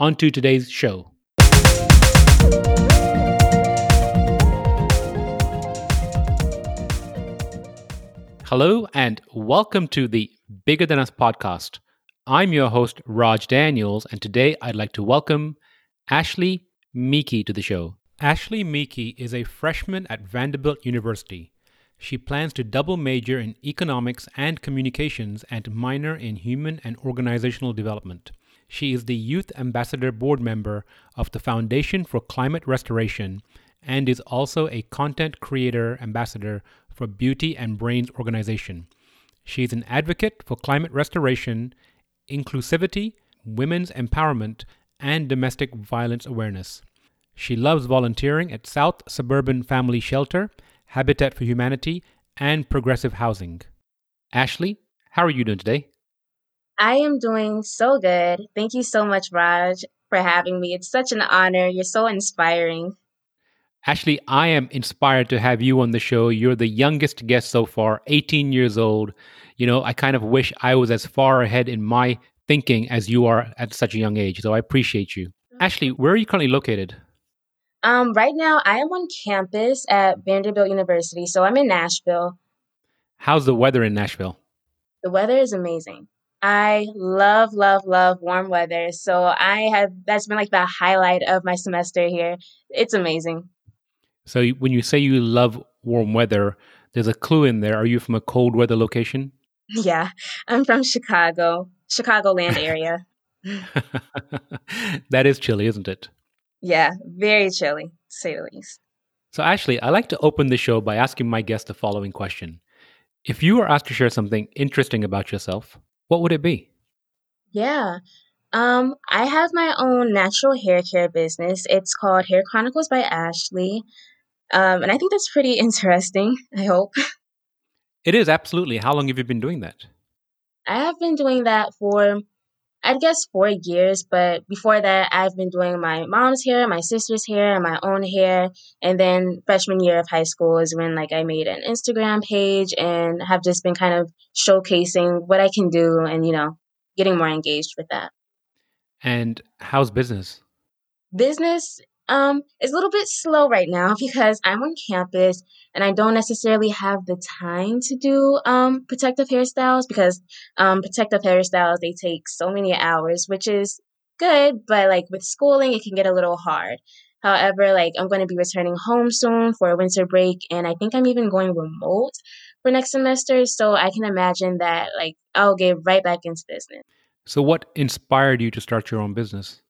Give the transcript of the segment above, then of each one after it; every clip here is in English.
on to today's show. Hello, and welcome to the Bigger Than Us podcast. I'm your host, Raj Daniels, and today I'd like to welcome Ashley Meeke to the show. Ashley Meeke is a freshman at Vanderbilt University. She plans to double major in economics and communications and minor in human and organizational development. She is the Youth Ambassador Board member of the Foundation for Climate Restoration and is also a content creator ambassador for Beauty and Brains organization. She is an advocate for climate restoration, inclusivity, women's empowerment, and domestic violence awareness. She loves volunteering at South Suburban Family Shelter, Habitat for Humanity, and Progressive Housing. Ashley, how are you doing today? I am doing so good. Thank you so much, Raj, for having me. It's such an honor. You're so inspiring. Ashley, I am inspired to have you on the show. You're the youngest guest so far, 18 years old. You know, I kind of wish I was as far ahead in my thinking as you are at such a young age. So I appreciate you. Ashley, where are you currently located? Um, right now, I am on campus at Vanderbilt University. So I'm in Nashville. How's the weather in Nashville? The weather is amazing. I love, love, love warm weather. So I have that's been like the highlight of my semester here. It's amazing. So when you say you love warm weather, there's a clue in there. Are you from a cold weather location? Yeah, I'm from Chicago, Chicagoland area. that is chilly, isn't it? Yeah, very chilly, to say the least. So, Ashley, I like to open the show by asking my guest the following question. If you were asked to share something interesting about yourself, what would it be? Yeah. Um, I have my own natural hair care business. It's called Hair Chronicles by Ashley. Um, and I think that's pretty interesting, I hope. It is, absolutely. How long have you been doing that? I have been doing that for, I guess, four years. But before that, I've been doing my mom's hair, my sister's hair, and my own hair. And then freshman year of high school is when like I made an Instagram page and have just been kind of showcasing what I can do and, you know, getting more engaged with that. And how's business? Business um, is a little bit slow right now because I'm on campus and I don't necessarily have the time to do um, protective hairstyles because um, protective hairstyles they take so many hours, which is good, but like with schooling, it can get a little hard. However, like I'm going to be returning home soon for a winter break, and I think I'm even going remote for next semester. So I can imagine that like I'll get right back into business. So, what inspired you to start your own business?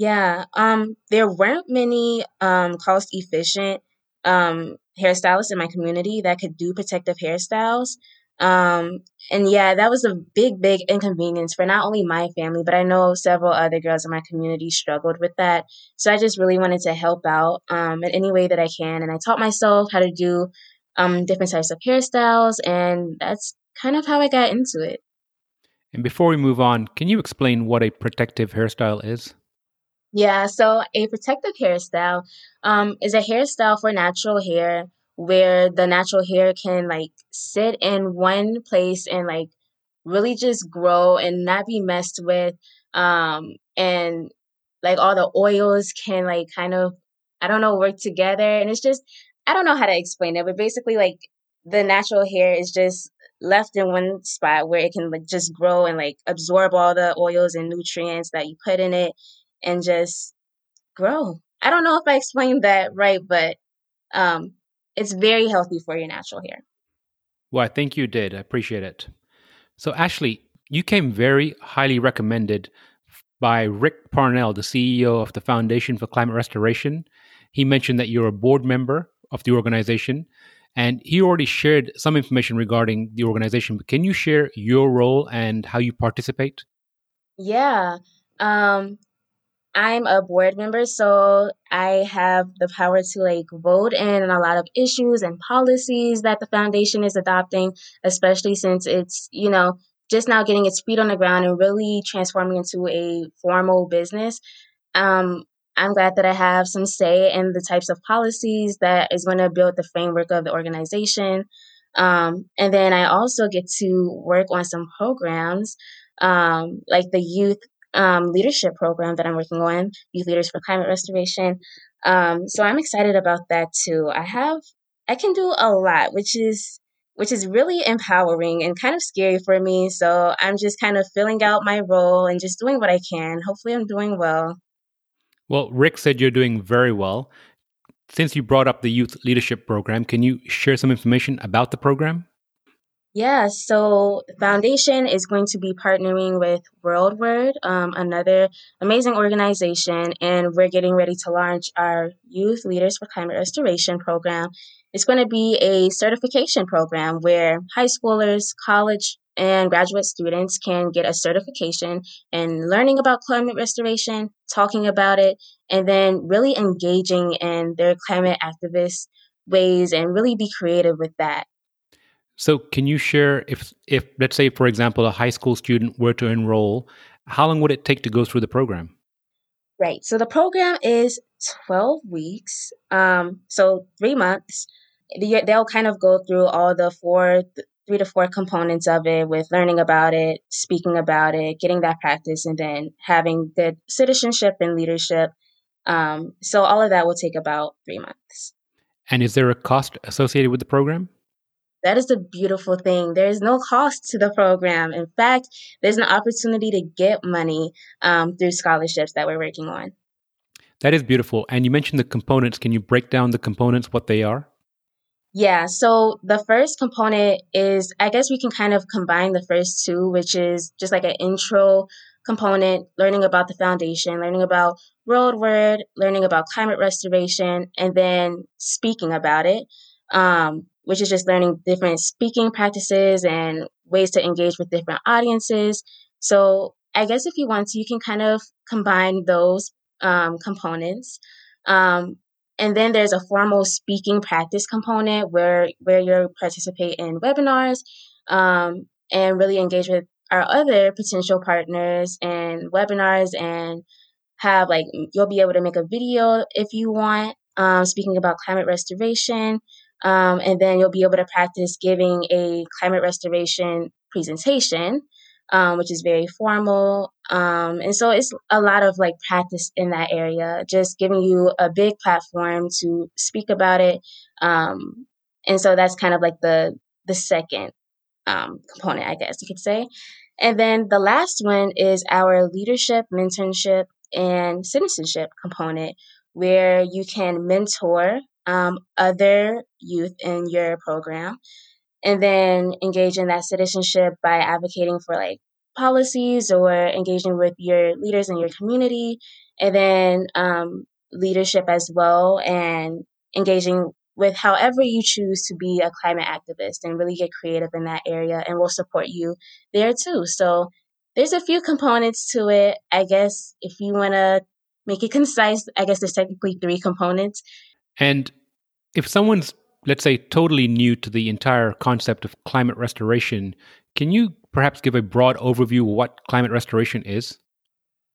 Yeah, um, there weren't many um, cost efficient um, hairstylists in my community that could do protective hairstyles. Um, and yeah, that was a big, big inconvenience for not only my family, but I know several other girls in my community struggled with that. So I just really wanted to help out um, in any way that I can. And I taught myself how to do um, different types of hairstyles, and that's kind of how I got into it. And before we move on, can you explain what a protective hairstyle is? Yeah, so a protective hairstyle um, is a hairstyle for natural hair where the natural hair can like sit in one place and like really just grow and not be messed with. Um, and like all the oils can like kind of, I don't know, work together. And it's just, I don't know how to explain it, but basically, like the natural hair is just left in one spot where it can like just grow and like absorb all the oils and nutrients that you put in it and just grow. I don't know if I explained that right, but um, it's very healthy for your natural hair. Well, I think you did. I appreciate it. So, Ashley, you came very highly recommended by Rick Parnell, the CEO of the Foundation for Climate Restoration. He mentioned that you're a board member of the organization, and he already shared some information regarding the organization. But can you share your role and how you participate? Yeah. Um, I'm a board member, so I have the power to like vote in a lot of issues and policies that the foundation is adopting, especially since it's, you know, just now getting its feet on the ground and really transforming into a formal business. Um, I'm glad that I have some say in the types of policies that is going to build the framework of the organization. Um, and then I also get to work on some programs um, like the youth um, leadership program that I'm working on, Youth Leaders for Climate Restoration. Um, so I'm excited about that too. I have, I can do a lot, which is which is really empowering and kind of scary for me. So I'm just kind of filling out my role and just doing what I can. Hopefully, I'm doing well. Well, Rick said you're doing very well. Since you brought up the youth leadership program, can you share some information about the program? Yeah, so foundation is going to be partnering with WorldWord, um, another amazing organization, and we're getting ready to launch our Youth Leaders for Climate Restoration program. It's going to be a certification program where high schoolers, college, and graduate students can get a certification in learning about climate restoration, talking about it, and then really engaging in their climate activist ways and really be creative with that. So, can you share if, if let's say, for example, a high school student were to enroll, how long would it take to go through the program? Right. So the program is 12 weeks. Um, so three months. They'll kind of go through all the four, three to four components of it with learning about it, speaking about it, getting that practice, and then having good citizenship and leadership. Um, so all of that will take about three months. And is there a cost associated with the program? That is the beautiful thing. There is no cost to the program. In fact, there's an opportunity to get money um, through scholarships that we're working on. That is beautiful. And you mentioned the components. Can you break down the components, what they are? Yeah, so the first component is, I guess we can kind of combine the first two, which is just like an intro component, learning about the foundation, learning about WorldWord, learning about climate restoration, and then speaking about it. Um, which is just learning different speaking practices and ways to engage with different audiences. So I guess if you want to, you can kind of combine those um, components. Um, and then there's a formal speaking practice component where where you participate in webinars um, and really engage with our other potential partners and webinars and have like you'll be able to make a video if you want um, speaking about climate restoration um, and then you'll be able to practice giving a climate restoration presentation, um, which is very formal. Um, and so it's a lot of like practice in that area, just giving you a big platform to speak about it. Um, and so that's kind of like the the second um, component, I guess you could say. And then the last one is our leadership, mentorship, and citizenship component, where you can mentor um, other youth in your program and then engage in that citizenship by advocating for like policies or engaging with your leaders in your community and then um, leadership as well and engaging with however you choose to be a climate activist and really get creative in that area and we'll support you there too. So there's a few components to it. I guess if you want to make it concise i guess there's technically three components and if someone's, let's say, totally new to the entire concept of climate restoration, can you perhaps give a broad overview of what climate restoration is?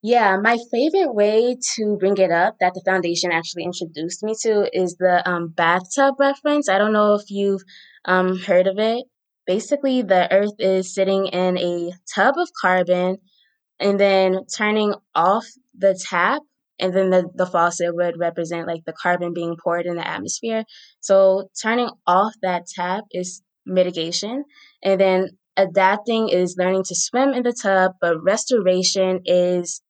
Yeah, my favorite way to bring it up that the foundation actually introduced me to is the um, bathtub reference. I don't know if you've um, heard of it. Basically, the earth is sitting in a tub of carbon and then turning off the tap and then the, the faucet would represent like the carbon being poured in the atmosphere. So turning off that tap is mitigation. And then adapting is learning to swim in the tub, but restoration is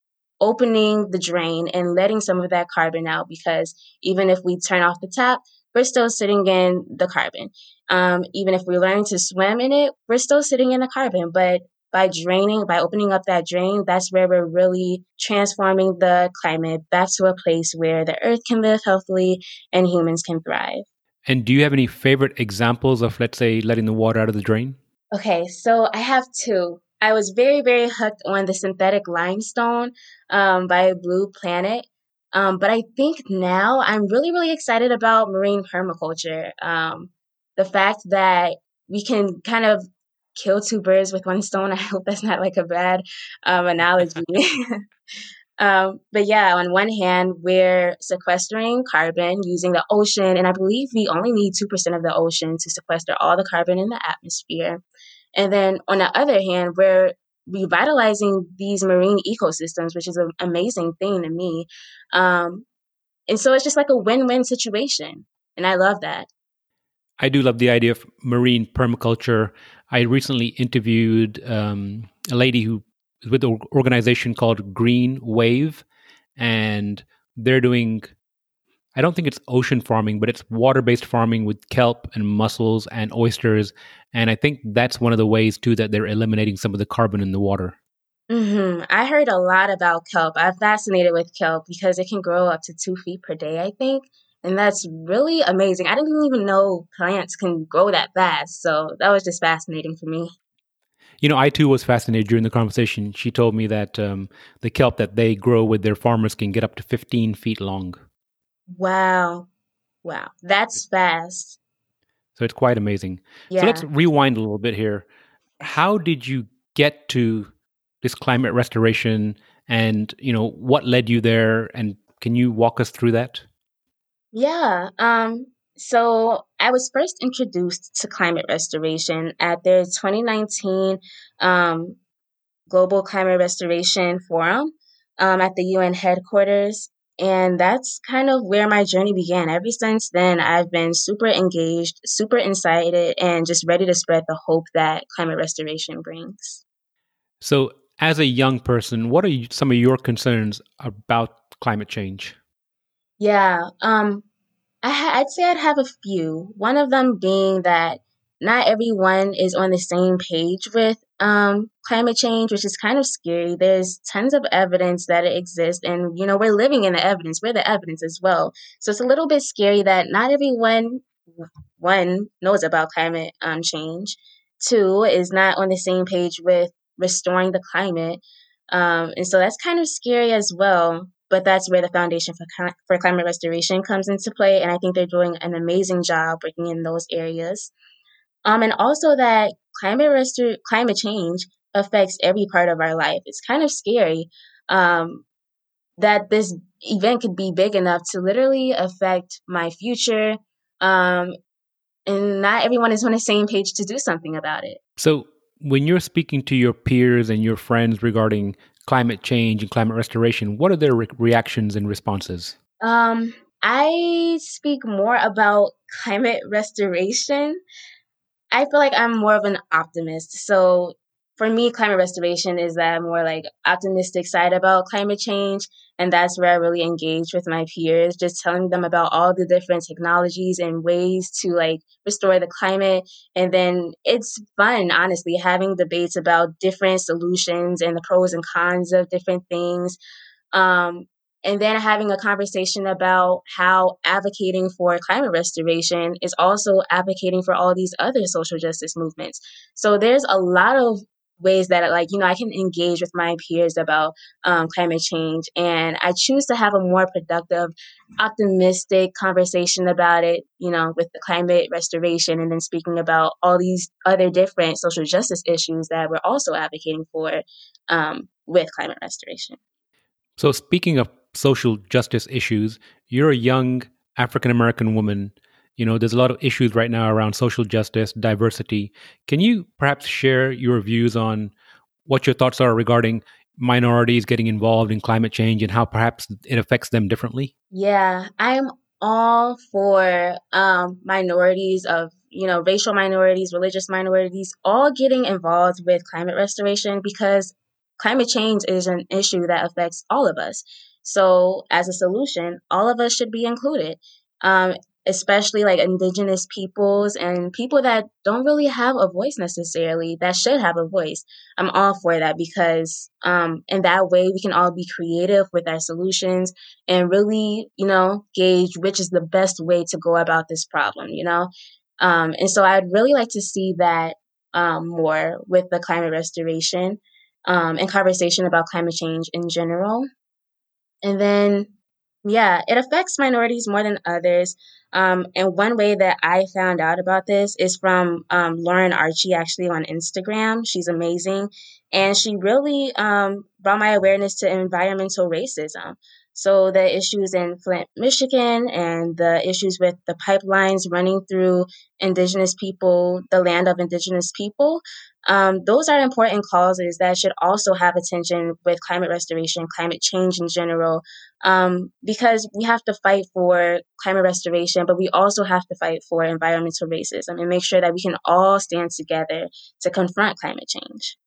opening the drain and letting some of that carbon out because even if we turn off the tap, we're still sitting in the carbon. Um, even if we learn to swim in it, we're still sitting in the carbon, but by draining, by opening up that drain, that's where we're really transforming the climate back to a place where the earth can live healthily and humans can thrive. And do you have any favorite examples of, let's say, letting the water out of the drain? Okay, so I have two. I was very, very hooked on the synthetic limestone um, by Blue Planet. Um, but I think now I'm really, really excited about marine permaculture. Um, the fact that we can kind of kill two birds with one stone. I hope that's not like a bad um, analogy. um, but yeah, on one hand, we're sequestering carbon using the ocean, and I believe we only need 2% of the ocean to sequester all the carbon in the atmosphere. And then on the other hand, we're revitalizing these marine ecosystems, which is an amazing thing to me. Um, and so it's just like a win win situation. And I love that. I do love the idea of marine permaculture. I recently interviewed um, a lady who is with an organization called GreenWave, and they're doing I don't think it's ocean farming, but it's water based farming with kelp and mussels and oysters. And I think that's one of the ways too that they're eliminating some of the carbon in the water. hmm I heard a lot about kelp. I'm fascinated with kelp because it can grow up to two feet per day, I think. And that's really amazing. I didn't even know plants can grow that fast. So that was just fascinating for me. You know, I too was fascinated during the conversation. She told me that um, the kelp that they grow with their farmers can get up to 15 feet long. Wow. Wow. That's fast. So it's quite amazing. Yeah. So let's rewind a little bit here. How did you get to this climate restoration and, you know, what led you there and can you walk us through that? Yeah. Um so I was first introduced to climate restoration at their 2019 um, Global Climate Restoration Forum um, at the UN headquarters. And that's kind of where my journey began. Ever since then, I've been super engaged, super excited, and just ready to spread the hope that climate restoration brings. So, as a young person, what are you, some of your concerns about climate change? Yeah, um, I, I'd say I'd have a few. One of them being that not everyone is on the same page with um, climate change, which is kind of scary. There's tons of evidence that it exists, and you know we're living in the evidence. We're the evidence as well. So it's a little bit scary that not everyone one knows about climate um, change. Two is not on the same page with restoring the climate, um, and so that's kind of scary as well. But that's where the Foundation for for Climate Restoration comes into play, and I think they're doing an amazing job working in those areas. Um, and also that climate climate change affects every part of our life. It's kind of scary um, that this event could be big enough to literally affect my future. Um, and not everyone is on the same page to do something about it. So, when you're speaking to your peers and your friends regarding climate change and climate restoration, what are their re- reactions and responses? Um, I speak more about climate restoration I feel like I'm more of an optimist. So for me, climate restoration is that more like optimistic side about climate change. And that's where I really engage with my peers, just telling them about all the different technologies and ways to like restore the climate. And then it's fun, honestly, having debates about different solutions and the pros and cons of different things. Um, and then having a conversation about how advocating for climate restoration is also advocating for all these other social justice movements. So there's a lot of ways that like you know i can engage with my peers about um, climate change and i choose to have a more productive optimistic conversation about it you know with the climate restoration and then speaking about all these other different social justice issues that we're also advocating for um, with climate restoration so speaking of social justice issues. You're a young African American woman. You know, there's a lot of issues right now around social justice, diversity. Can you perhaps share your views on what your thoughts are regarding minorities getting involved in climate change and how perhaps it affects them differently? Yeah, I'm all for um, minorities of you know racial minorities religious minorities all getting involved with climate restoration because climate change is an issue that affects all of us so, as a solution, all of us should be included, um, especially like indigenous peoples and people that don't really have a voice necessarily, that should have a voice. I'm all for that because um, in that way we can all be creative with our solutions and really, you know, gauge which is the best way to go about this problem, you know? Um, and so I'd really like to see that um, more with the climate restoration um, and conversation about climate change in general. And then, yeah, it affects minorities more than others. Um, and one way that I found out about this is from um, Lauren Archie, actually on Instagram. She's amazing. And she really um, brought my awareness to environmental racism. So the issues in Flint, Michigan, and the issues with the pipelines running through indigenous people, the land of indigenous people, um, those are important causes that should also have attention with climate restoration, climate change in general, um, because we have to fight for climate restoration, but we also have to fight for environmental racism and make sure that we can all stand together to confront climate change.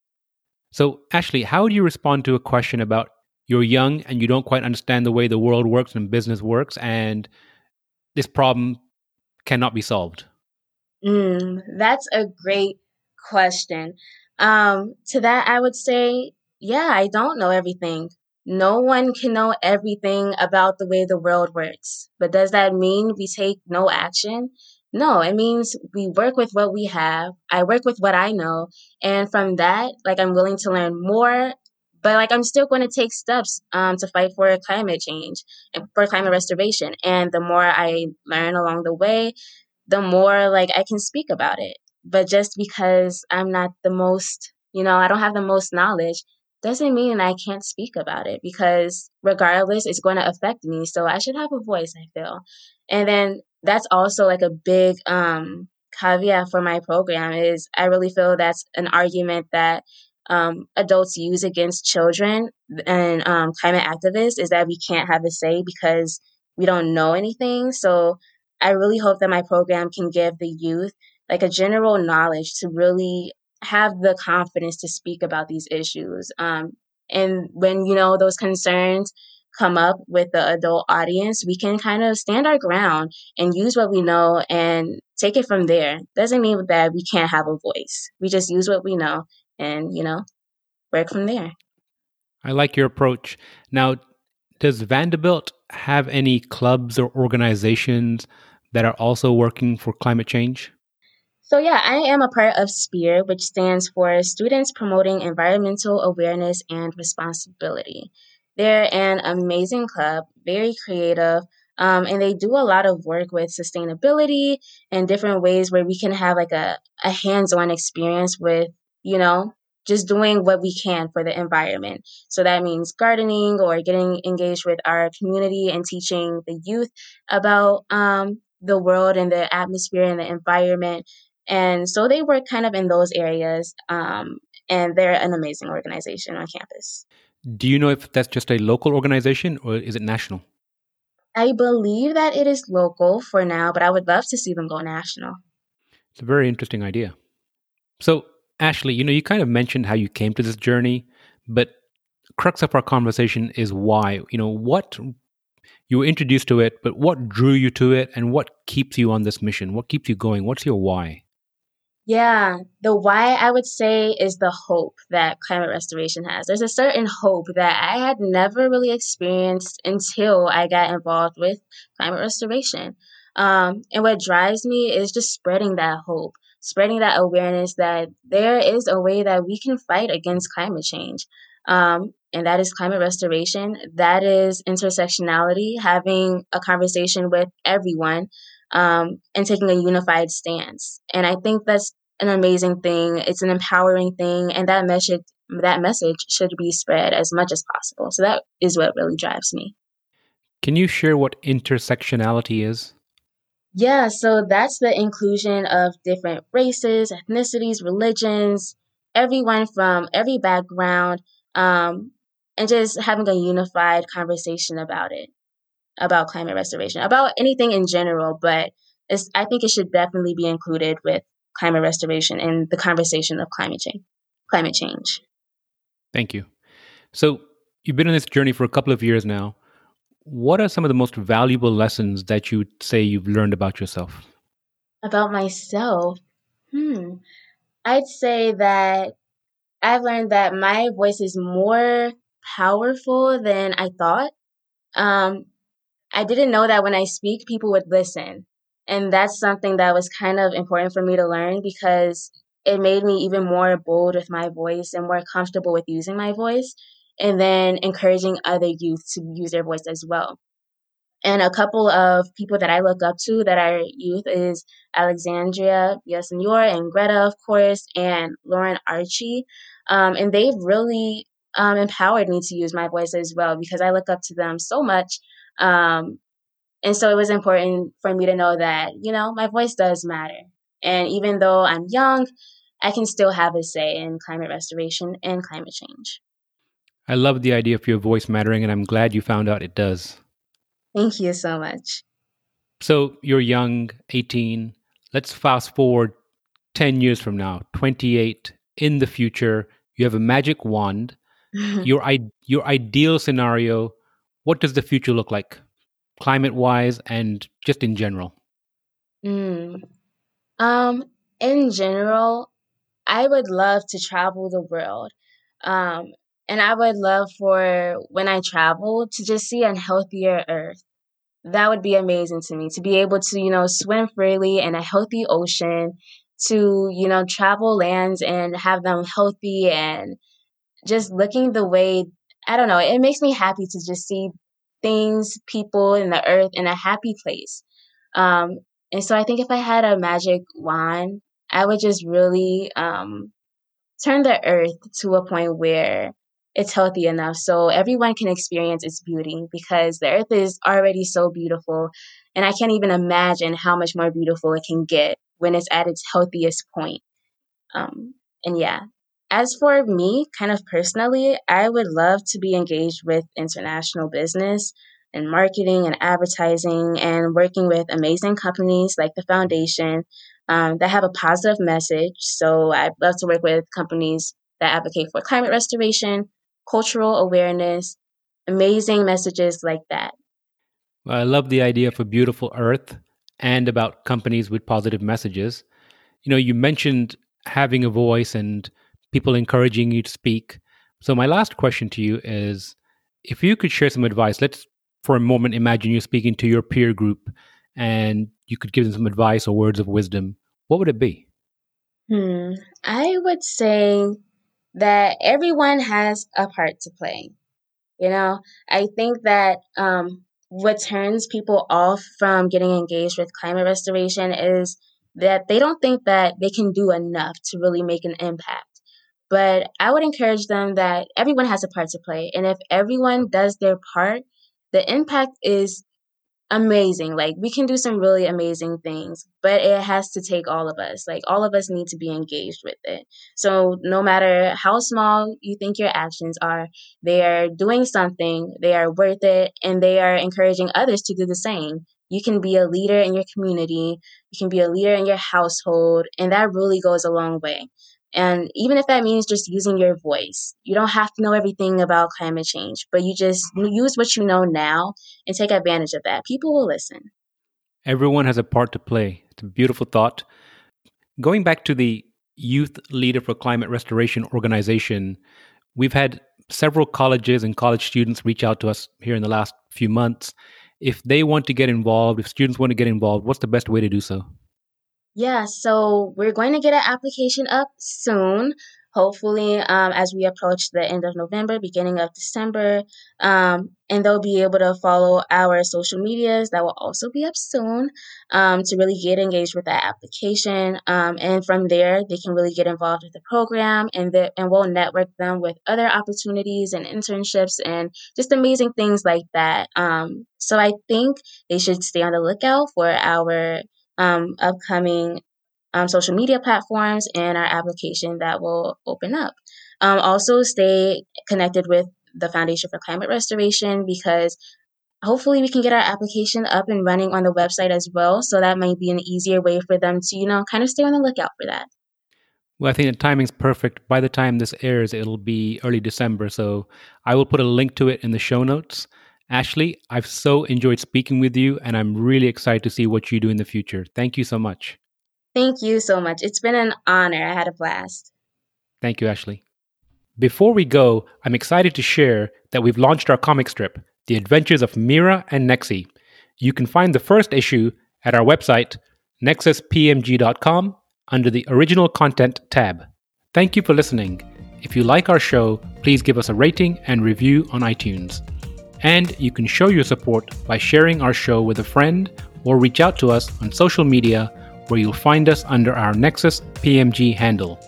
So, Ashley, how do you respond to a question about you're young and you don't quite understand the way the world works and business works, and this problem cannot be solved? Mm, that's a great question. Um, to that, I would say, yeah, I don't know everything. No one can know everything about the way the world works. But does that mean we take no action? No, it means we work with what we have. I work with what I know. And from that, like, I'm willing to learn more but like I'm still going to take steps um, to fight for climate change and for climate restoration. And the more I learn along the way, the more like I can speak about it. But just because I'm not the most, you know, I don't have the most knowledge doesn't mean I can't speak about it because regardless, it's going to affect me. So I should have a voice, I feel. And then that's also like a big um, caveat for my program is I really feel that's an argument that um, adults use against children and um, climate activists is that we can't have a say because we don't know anything. So I really hope that my program can give the youth like a general knowledge to really have the confidence to speak about these issues. Um, and when you know those concerns come up with the adult audience, we can kind of stand our ground and use what we know and take it from there. Doesn't mean that we can't have a voice. We just use what we know and you know work from there. I like your approach. Now, does Vanderbilt have any clubs or organizations that are also working for climate change? So, yeah, I am a part of SPEAR, which stands for Students Promoting Environmental Awareness and Responsibility. They're an amazing club, very creative, um, and they do a lot of work with sustainability and different ways where we can have like a, a hands on experience with you know, just doing what we can for the environment. So that means gardening or getting engaged with our community and teaching the youth about um, the world and the atmosphere and the environment. And so they work kind of in those areas. Um, and they're an amazing organization on campus. Do you know if that's just a local organization or is it national? I believe that it is local for now, but I would love to see them go national. It's a very interesting idea. So, Ashley, you know, you kind of mentioned how you came to this journey, but crux of our conversation is why. You know, what you were introduced to it, but what drew you to it and what keeps you on this mission? What keeps you going? What's your why? Yeah, the why I would say is the hope that climate restoration has. There's a certain hope that I had never really experienced until I got involved with climate restoration. Um, and what drives me is just spreading that hope spreading that awareness that there is a way that we can fight against climate change. Um, and that is climate restoration. That is intersectionality, having a conversation with everyone um, and taking a unified stance. And I think that's an amazing thing. It's an empowering thing, and that message that message should be spread as much as possible. So that is what really drives me. Can you share what intersectionality is? Yeah, so that's the inclusion of different races, ethnicities, religions, everyone from every background, um, and just having a unified conversation about it, about climate restoration, about anything in general. But I think it should definitely be included with climate restoration and the conversation of climate change. Climate change. Thank you. So you've been on this journey for a couple of years now what are some of the most valuable lessons that you say you've learned about yourself? About myself? Hmm. I'd say that I've learned that my voice is more powerful than I thought. Um, I didn't know that when I speak, people would listen. And that's something that was kind of important for me to learn because it made me even more bold with my voice and more comfortable with using my voice. And then encouraging other youth to use their voice as well. And a couple of people that I look up to that are youth is Alexandria Villasenor and Greta, of course, and Lauren Archie. Um, and they've really um, empowered me to use my voice as well because I look up to them so much. Um, and so it was important for me to know that, you know, my voice does matter. And even though I'm young, I can still have a say in climate restoration and climate change. I love the idea of your voice mattering, and I'm glad you found out it does. Thank you so much. So you're young, 18. Let's fast forward 10 years from now, 28, in the future. You have a magic wand. your, your ideal scenario, what does the future look like, climate wise and just in general? Mm. Um, in general, I would love to travel the world. Um, and I would love for when I travel to just see a healthier earth. That would be amazing to me to be able to, you know, swim freely in a healthy ocean, to, you know, travel lands and have them healthy and just looking the way, I don't know, it makes me happy to just see things, people, in the earth in a happy place. Um, and so I think if I had a magic wand, I would just really um, turn the earth to a point where it's healthy enough so everyone can experience its beauty because the earth is already so beautiful. And I can't even imagine how much more beautiful it can get when it's at its healthiest point. Um, and yeah, as for me, kind of personally, I would love to be engaged with international business and marketing and advertising and working with amazing companies like the foundation um, that have a positive message. So I'd love to work with companies that advocate for climate restoration, cultural awareness, amazing messages like that. Well, I love the idea of a beautiful earth and about companies with positive messages. You know, you mentioned having a voice and people encouraging you to speak. So, my last question to you is if you could share some advice, let's for a moment imagine you're speaking to your peer group and you could give them some advice or words of wisdom. What would it be? Hmm. I would say that everyone has a part to play. You know, I think that um, what turns people off from getting engaged with climate restoration is that they don't think that they can do enough to really make an impact. But I would encourage them that everyone has a part to play. And if everyone does their part, the impact is amazing. Like we can do some really amazing things, but it has to take all of us. Like all of us need to be engaged with it. So no matter how small you think your actions are, they are doing something, they are worth it, and they are encouraging others to do the same. You can be a leader in your community, you can be a leader in your household, and that really goes a long way. And even if that means just using your voice, you don't have to know everything about climate change, but you just use what you know now and take advantage of that. People will listen. Everyone has a part to play. It's a beautiful thought. Going back to the Youth Leader for Climate Restoration organization, we've had several colleges and college students reach out to us here in the last few months. If they want to get involved, if students want to get involved, what's the best way to do so? Yeah, so we're going to get an application up soon. Hopefully, um, as we approach the end of November, beginning of December, um, and they'll be able to follow our social medias that will also be up soon um, to really get engaged with that application. Um, and from there, they can really get involved with the program, and the, and we'll network them with other opportunities and internships and just amazing things like that. Um, so I think they should stay on the lookout for our um, upcoming um, social media platforms and our application that will open up. Um, also, stay connected with the Foundation for Climate Restoration because hopefully we can get our application up and running on the website as well. So that might be an easier way for them to, you know, kind of stay on the lookout for that. Well, I think the timing's perfect. By the time this airs, it'll be early December. So I will put a link to it in the show notes. Ashley, I've so enjoyed speaking with you, and I'm really excited to see what you do in the future. Thank you so much. Thank you so much. It's been an honor. I had a blast. Thank you, Ashley. Before we go, I'm excited to share that we've launched our comic strip, The Adventures of Mira and Nexi. You can find the first issue at our website, nexuspmg.com, under the Original Content tab. Thank you for listening. If you like our show, please give us a rating and review on iTunes. And you can show your support by sharing our show with a friend or reach out to us on social media where you'll find us under our Nexus PMG handle.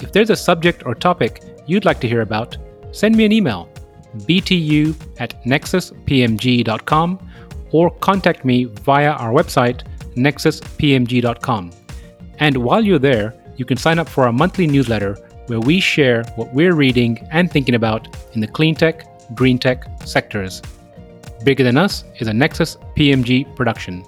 If there's a subject or topic you'd like to hear about, send me an email btu at nexuspmg.com or contact me via our website nexuspmg.com. And while you're there, you can sign up for our monthly newsletter where we share what we're reading and thinking about in the clean tech, green tech sectors. Bigger Than Us is a Nexus PMG production.